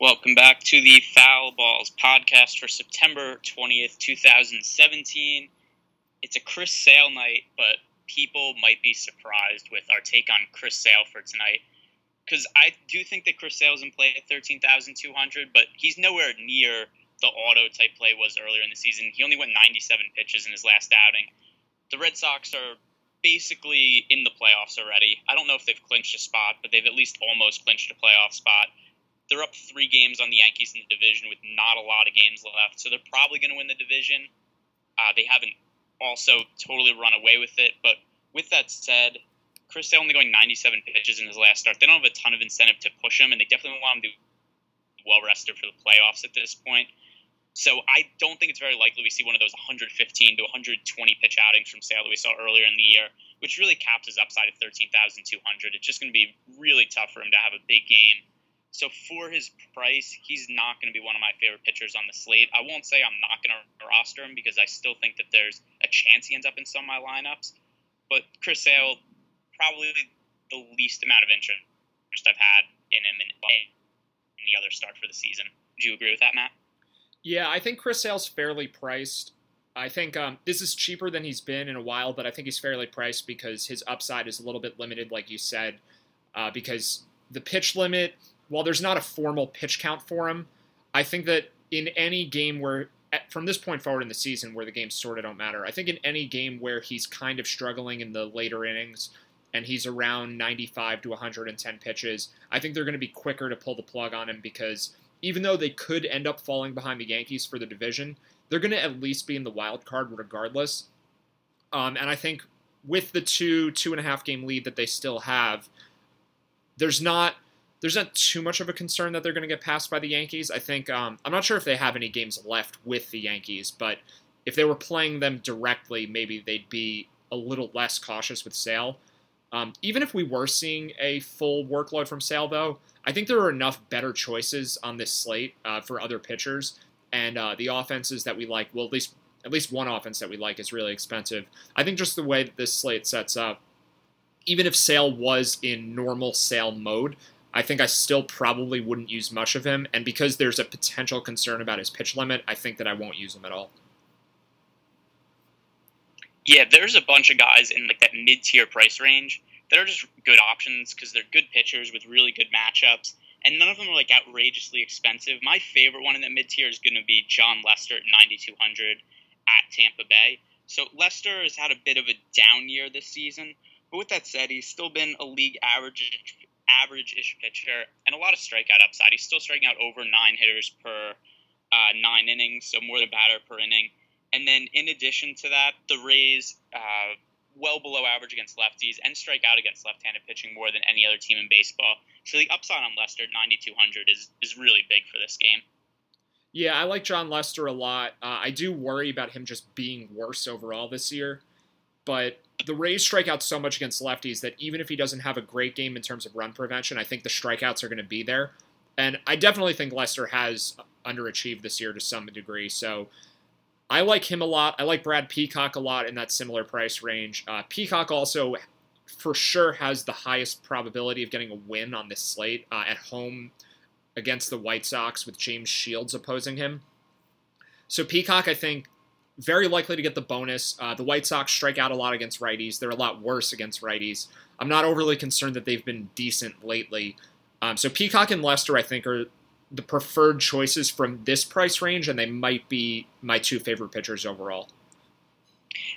Welcome back to the Foul Balls podcast for September 20th, 2017. It's a Chris Sale night, but people might be surprised with our take on Chris Sale for tonight. Because I do think that Chris Sale's in play at 13,200, but he's nowhere near the auto type play was earlier in the season. He only went 97 pitches in his last outing. The Red Sox are basically in the playoffs already. I don't know if they've clinched a spot, but they've at least almost clinched a playoff spot. They're up three games on the Yankees in the division with not a lot of games left, so they're probably going to win the division. Uh, they haven't also totally run away with it, but with that said, Chris Sale only going 97 pitches in his last start. They don't have a ton of incentive to push him, and they definitely want him to be well rested for the playoffs at this point. So I don't think it's very likely we see one of those 115 to 120 pitch outings from Sale that we saw earlier in the year, which really caps his upside at 13,200. It's just going to be really tough for him to have a big game. So for his price, he's not going to be one of my favorite pitchers on the slate. I won't say I'm not going to roster him because I still think that there's a chance he ends up in some of my lineups. But Chris Sale, probably the least amount of interest I've had in him in any other start for the season. Do you agree with that, Matt? Yeah, I think Chris Sale's fairly priced. I think um, this is cheaper than he's been in a while, but I think he's fairly priced because his upside is a little bit limited, like you said, uh, because the pitch limit, while there's not a formal pitch count for him, I think that in any game where, from this point forward in the season, where the games sort of don't matter, I think in any game where he's kind of struggling in the later innings and he's around 95 to 110 pitches, I think they're going to be quicker to pull the plug on him because even though they could end up falling behind the Yankees for the division, they're going to at least be in the wild card regardless. Um, and I think with the two two and a half game lead that they still have, there's not there's not too much of a concern that they're going to get passed by the Yankees. I think um, I'm not sure if they have any games left with the Yankees, but if they were playing them directly, maybe they'd be a little less cautious with Sale. Um, even if we were seeing a full workload from Sale, though, I think there are enough better choices on this slate uh, for other pitchers, and uh, the offenses that we like. Well, at least at least one offense that we like is really expensive. I think just the way that this slate sets up, even if Sale was in normal Sale mode, I think I still probably wouldn't use much of him. And because there's a potential concern about his pitch limit, I think that I won't use him at all. Yeah, there's a bunch of guys in like that mid tier price range that are just good options because they're good pitchers with really good matchups, and none of them are like outrageously expensive. My favorite one in the mid tier is going to be Jon Lester at 9,200 at Tampa Bay. So Lester has had a bit of a down year this season, but with that said, he's still been a league average average-ish pitcher and a lot of strikeout upside. He's still striking out over nine hitters per uh, nine innings, so more than batter per inning. And then in addition to that, the Rays uh, well below average against lefties and strike out against left-handed pitching more than any other team in baseball. So the upside on Lester at 9,200 is is really big for this game. Yeah, I like Jon Lester a lot. Uh, I do worry about him just being worse overall this year, but the Rays strike out so much against lefties that even if he doesn't have a great game in terms of run prevention, I think the strikeouts are going to be there. And I definitely think Lester has underachieved this year to some degree. So I like him a lot. I like Brad Peacock a lot in that similar price range. Uh, Peacock also, for sure, has the highest probability of getting a win on this slate uh, at home against the White Sox with James Shields opposing him. So Peacock, I think, very likely to get the bonus. Uh, the White Sox strike out a lot against righties. They're a lot worse against righties. I'm not overly concerned that they've been decent lately. Um, so Peacock and Lester, I think, are the preferred choices from this price range, and they might be my two favorite pitchers overall.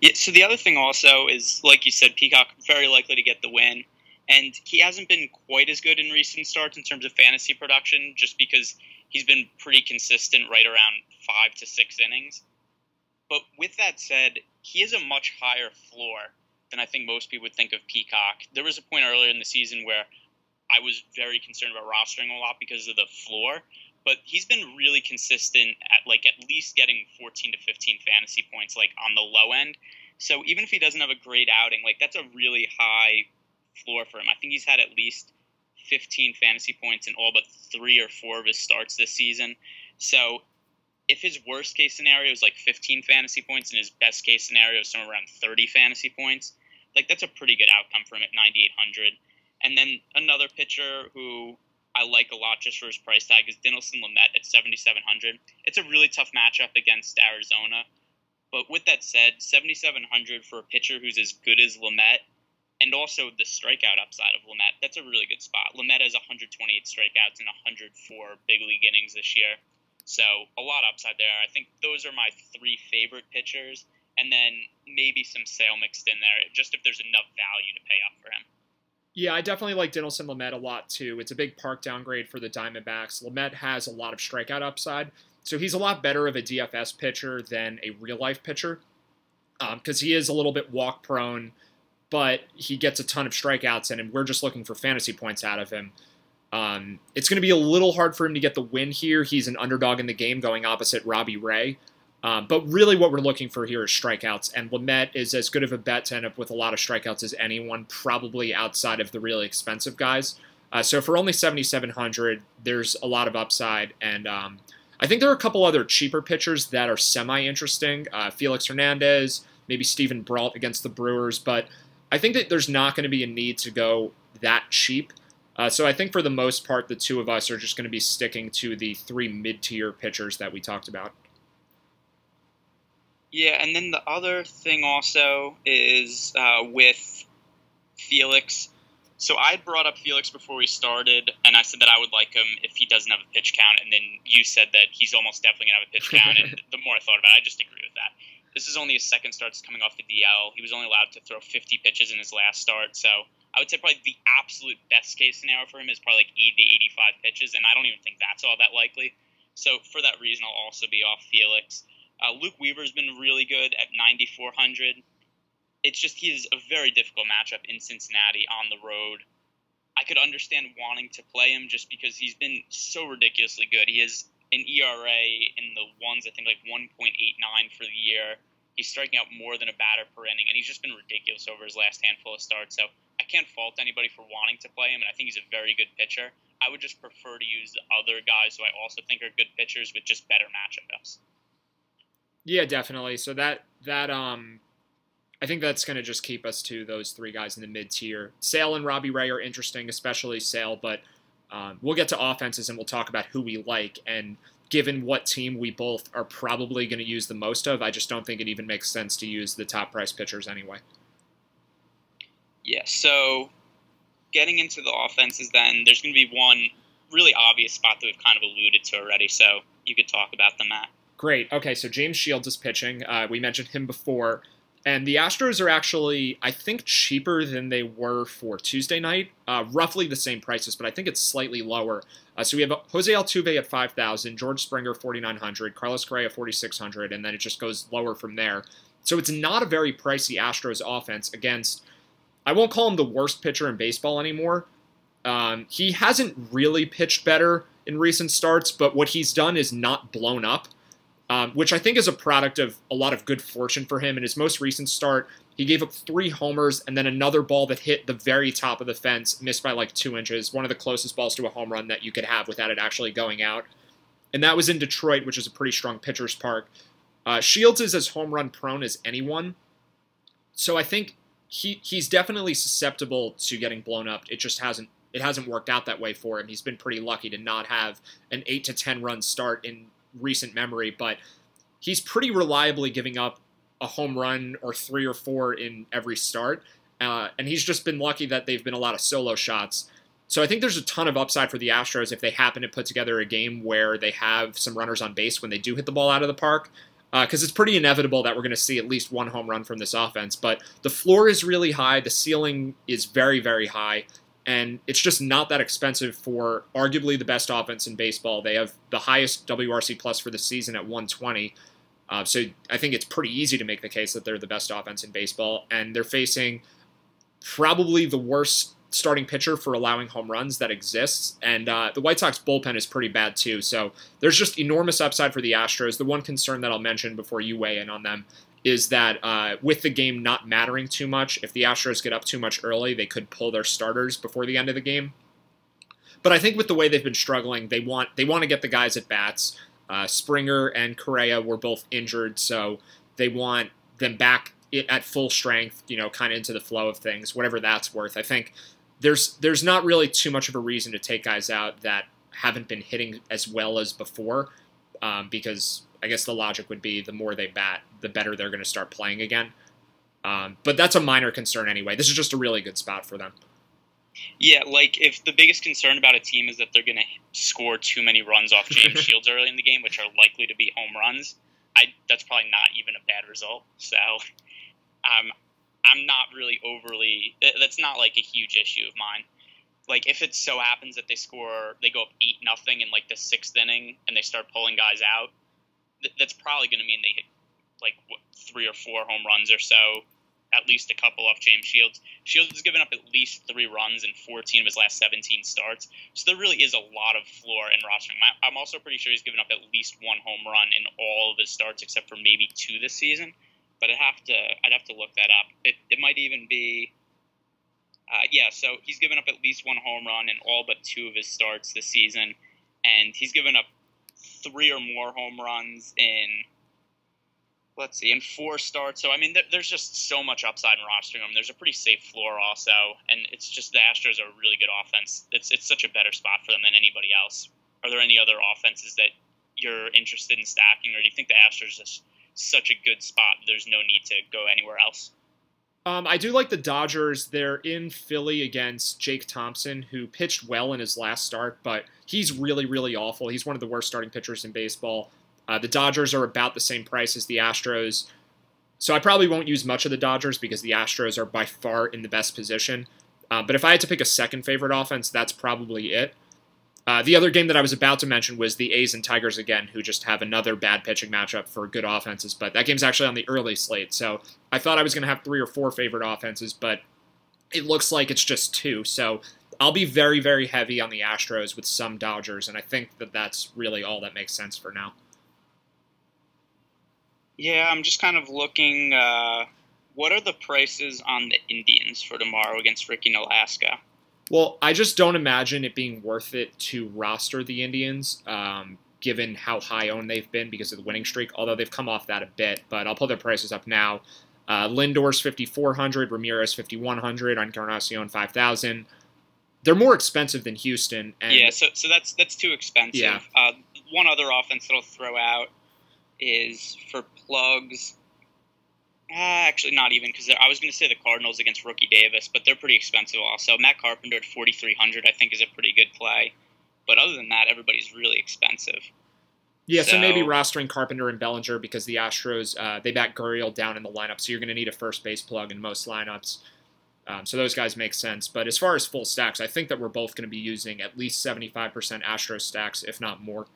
Yeah. So the other thing also is, like you said, Peacock very likely to get the win, and he hasn't been quite as good in recent starts in terms of fantasy production, just because he's been pretty consistent, right around five to six innings. But with that said, he has a much higher floor than I think most people would think of Peacock. There was a point earlier in the season where I was very concerned about rostering a lot because of the floor. But he's been really consistent at like at least getting 14 to 15 fantasy points, like on the low end. So even if he doesn't have a great outing, like that's a really high floor for him. I think he's had at least 15 fantasy points in all but three or four of his starts this season. So if his worst case scenario is like 15 fantasy points and his best case scenario is somewhere around 30 fantasy points, like that's a pretty good outcome for him at 9,800. And then another pitcher who I like a lot just for his price tag is Dinelson Lamet at 7,700. It's a really tough matchup against Arizona. But with that said, 7,700 for a pitcher who's as good as Lamet and also the strikeout upside of Lamet, that's a really good spot. Lamet has 128 strikeouts and 104 big league innings this year. So a lot upside there. I think those are my three favorite pitchers, and then maybe some Sale mixed in there, just if there's enough value to pay up for him. Yeah, I definitely like Dinelson Lamet a lot too. It's a big park downgrade for the Diamondbacks. Lamet has a lot of strikeout upside, so he's a lot better of a DFS pitcher than a real life pitcher because um, he is a little bit walk prone but he gets a ton of strikeouts and we're just looking for fantasy points out of him. Um, it's going to be a little hard for him to get the win here. He's an underdog in the game going opposite Robbie Ray. Um, but really, what we're looking for here is strikeouts, and Lamet is as good of a bet to end up with a lot of strikeouts as anyone, probably outside of the really expensive guys. Uh, so for only 7,700, there's a lot of upside, and um, I think there are a couple other cheaper pitchers that are semi-interesting. Uh, Felix Hernandez, maybe Steven Brault against the Brewers, but I think that there's not going to be a need to go that cheap. Uh, so I think for the most part, the two of us are just going to be sticking to the three mid-tier pitchers that we talked about. Yeah, and then the other thing also is uh, with Felix. So I brought up Felix before we started, and I said that I would like him if he doesn't have a pitch count, and then you said that he's almost definitely gonna have a pitch count. and the more I thought about it, I just agree with that. This is only his second start coming off the DL. He was only allowed to throw 50 pitches in his last start, so I would say probably the absolute best case scenario for him is probably like 80 to 85 pitches, and I don't even think that's all that likely. So for that reason, I'll also be off Felix. Uh, Luke Weaver's been really good at 9,400. It's just he is a very difficult matchup in Cincinnati on the road. I could understand wanting to play him just because he's been so ridiculously good. He has an ERA in the ones, I think like 1.89 for the year. He's striking out more than a batter per inning, and he's just been ridiculous over his last handful of starts. So can't fault anybody for wanting to play him, and I think he's a very good pitcher. I would just prefer to use the other guys who I also think are good pitchers with just better matchups. Yeah, definitely. So that that um I think that's going to just keep us to those three guys in the mid tier. Sale and Robbie Ray are interesting, especially Sale, but um, we'll get to offenses and we'll talk about who we like. And given what team we both are probably going to use the most of, I just don't think it even makes sense to use the top price pitchers anyway. Yeah, so getting into the offenses, then there's going to be one really obvious spot that we've kind of alluded to already. So you could talk about them, Matt. Great. Okay, so James Shields is pitching. Uh, we mentioned him before. And the Astros are actually, I think, cheaper than they were for Tuesday night. Uh, roughly the same prices, but I think it's slightly lower. Uh, so we have Jose Altuve at 5,000, George Springer 4,900, Carlos Correa 4,600, and then it just goes lower from there. So it's not a very pricey Astros offense against, I won't call him the worst pitcher in baseball anymore. Um, he hasn't really pitched better in recent starts, but what he's done is not blown up um, which I think is a product of a lot of good fortune for him. In his most recent start, he gave up three homers and then another ball that hit the very top of the fence, missed by like two inches, one of the closest balls to a home run that you could have without it actually going out. And that was in Detroit, which is a pretty strong pitcher's park. Uh, Shields is as home run prone as anyone. So I think he he's definitely susceptible to getting blown up. It just hasn't it hasn't worked out that way for him. He's been pretty lucky to not have an eight to ten run start in recent memory, but he's pretty reliably giving up a home run or three or four in every start. Uh, and he's just been lucky that they've been a lot of solo shots. So I think there's a ton of upside for the Astros if they happen to put together a game where they have some runners on base when they do hit the ball out of the park. Because uh, it's pretty inevitable that we're going to see at least one home run from this offense. But the floor is really high, the ceiling is very, very high and it's just not that expensive for arguably the best offense in baseball. They have the highest WRC plus for the season at 120. Uh, so I think it's pretty easy to make the case that they're the best offense in baseball, and they're facing probably the worst starting pitcher for allowing home runs that exists. And uh, the White Sox bullpen is pretty bad too. So there's just enormous upside for the Astros. The one concern that I'll mention before you weigh in on them is that uh, with the game not mattering too much, if the Astros get up too much early, they could pull their starters before the end of the game. But I think with the way they've been struggling, they want they want to get the guys at bats. Uh, Springer and Correa were both injured, so they want them back at full strength. You know, kind of into the flow of things, whatever that's worth. I think there's there's not really too much of a reason to take guys out that haven't been hitting as well as before, um, because I guess the logic would be the more they bat, the better they're going to start playing again. Um, but that's a minor concern anyway. This is just a really good spot for them. Yeah, like if the biggest concern about a team is that they're going to score too many runs off James Shields early in the game, which are likely to be home runs, I that's probably not even a bad result. So, um, I'm not really overly. That's not like a huge issue of mine. Like if it so happens that they score, they go up eight nothing in like the sixth inning, and they start pulling guys out. Th- that's probably going to mean they hit like what, three or four home runs or so at least a couple off James Shields. Shields has given up at least three runs in 14 of his last 17 starts. So there really is a lot of floor in rostering. I'm also pretty sure he's given up at least one home run in all of his starts, except for maybe two this season. But I'd have to I'd have to look that up. It, it might even be. Uh, yeah, so he's given up at least one home run in all but two of his starts this season, and he's given up three or more home runs in let's see, in four starts. So I mean, there's just so much upside in rostering them. There's a pretty safe floor also, and it's just the Astros are a really good offense. It's it's such a better spot for them than anybody else. Are there any other offenses that you're interested in stacking, or do you think the Astros is such a good spot? There's no need to go anywhere else. Um, I do like the Dodgers. They're in Philly against Jake Thompson, who pitched well in his last start, but he's really, really awful. He's one of the worst starting pitchers in baseball. Uh, the Dodgers are about the same price as the Astros. So I probably won't use much of the Dodgers because the Astros are by far in the best position. Uh, but if I had to pick a second favorite offense, that's probably it. Uh, the other game that I was about to mention was the A's and Tigers again, who just have another bad pitching matchup for good offenses. But that game's actually on the early slate, so I thought I was going to have three or four favorite offenses, but it looks like it's just two. So I'll be very, very heavy on the Astros with some Dodgers, and I think that that's really all that makes sense for now. Yeah, I'm just kind of looking. Uh, what are the prices on the Indians for tomorrow against Ricky Nolasco? Well, I just don't imagine it being worth it to roster the Indians, um, given how high owned they've been because of the winning streak. Although they've come off that a bit, but I'll pull their prices up now. Uh, Lindor's 5400, Ramirez 5100, Encarnacion 5000. They're more expensive than Houston. yeah, so so that's that's too expensive. Yeah. Uh, one other offense that I'll throw out is for plugs. Uh, actually, not even because I was going to say the Cardinals against Rookie Davis, but they're pretty expensive also. Matt Carpenter at 4,300, I think, is a pretty good play. But other than that, everybody's really expensive. Yeah, so, so maybe rostering Carpenter and Bellinger because the Astros uh, they back Gurriel down in the lineup, so you're going to need a first base plug in most lineups. Um, so those guys make sense. But as far as full stacks, I think that we're both going to be using at least 75% Astros stacks, if not more.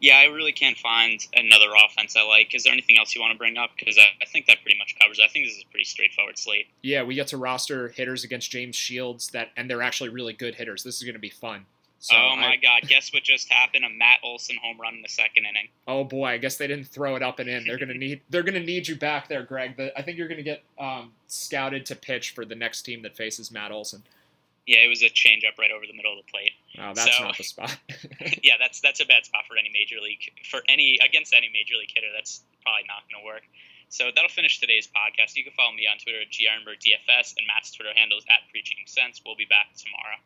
Yeah, I really can't find another offense I like. Is there anything else you want to bring up? Because I, I, think that pretty much covers. It. I think this is a pretty straightforward slate. Yeah, we get to roster hitters against James Shields that, and they're actually really good hitters. This is going to be fun. So oh my I, God! Guess what just happened? A Matt Olson home run in the second inning. Oh boy! I guess they didn't throw it up and in. They're gonna need. They're gonna need you back there, Greg. But I think you're gonna get um, scouted to pitch for the next team that faces Matt Olson. Yeah, it was a changeup right over the middle of the plate. Oh, that's so, not the spot. yeah, that's that's a bad spot for any major league for any against any major league hitter. That's probably not going to work. So that'll finish today's podcast. You can follow me on Twitter at GRenbergDFS and Matt's Twitter handle is at Preaching Sense. We'll be back tomorrow.